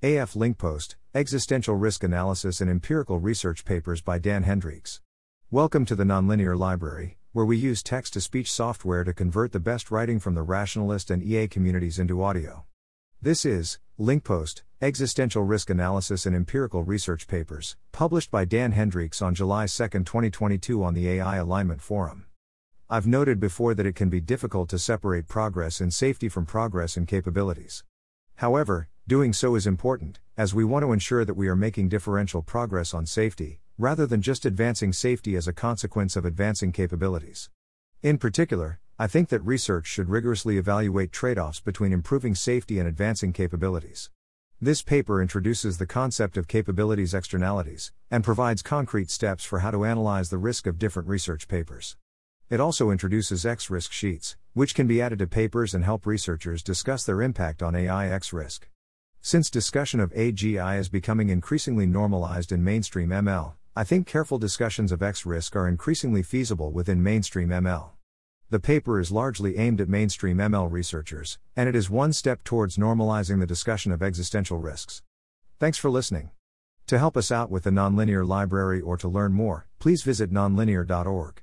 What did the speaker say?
AF Link Post Existential Risk Analysis and Empirical Research Papers by Dan Hendrycks. Welcome to the Nonlinear Library, where we use text to speech software to convert the best writing from the rationalist and EA communities into audio. This is Link Post Existential Risk Analysis and Empirical Research Papers, published by Dan Hendrycks on July 2, 2022, on the AI Alignment Forum. I've noted before that it can be difficult to separate progress in safety from progress in capabilities. However, doing so is important, as we want to ensure that we are making differential progress on safety, rather than just advancing safety as a consequence of advancing capabilities. In particular, I think that research should rigorously evaluate trade offs between improving safety and advancing capabilities. This paper introduces the concept of capabilities externalities, and provides concrete steps for how to analyze the risk of different research papers. It also introduces X risk sheets, which can be added to papers and help researchers discuss their impact on AI X risk. Since discussion of AGI is becoming increasingly normalized in mainstream ML, I think careful discussions of X risk are increasingly feasible within mainstream ML. The paper is largely aimed at mainstream ML researchers, and it is one step towards normalizing the discussion of existential risks. Thanks for listening. To help us out with the Nonlinear Library or to learn more, please visit nonlinear.org.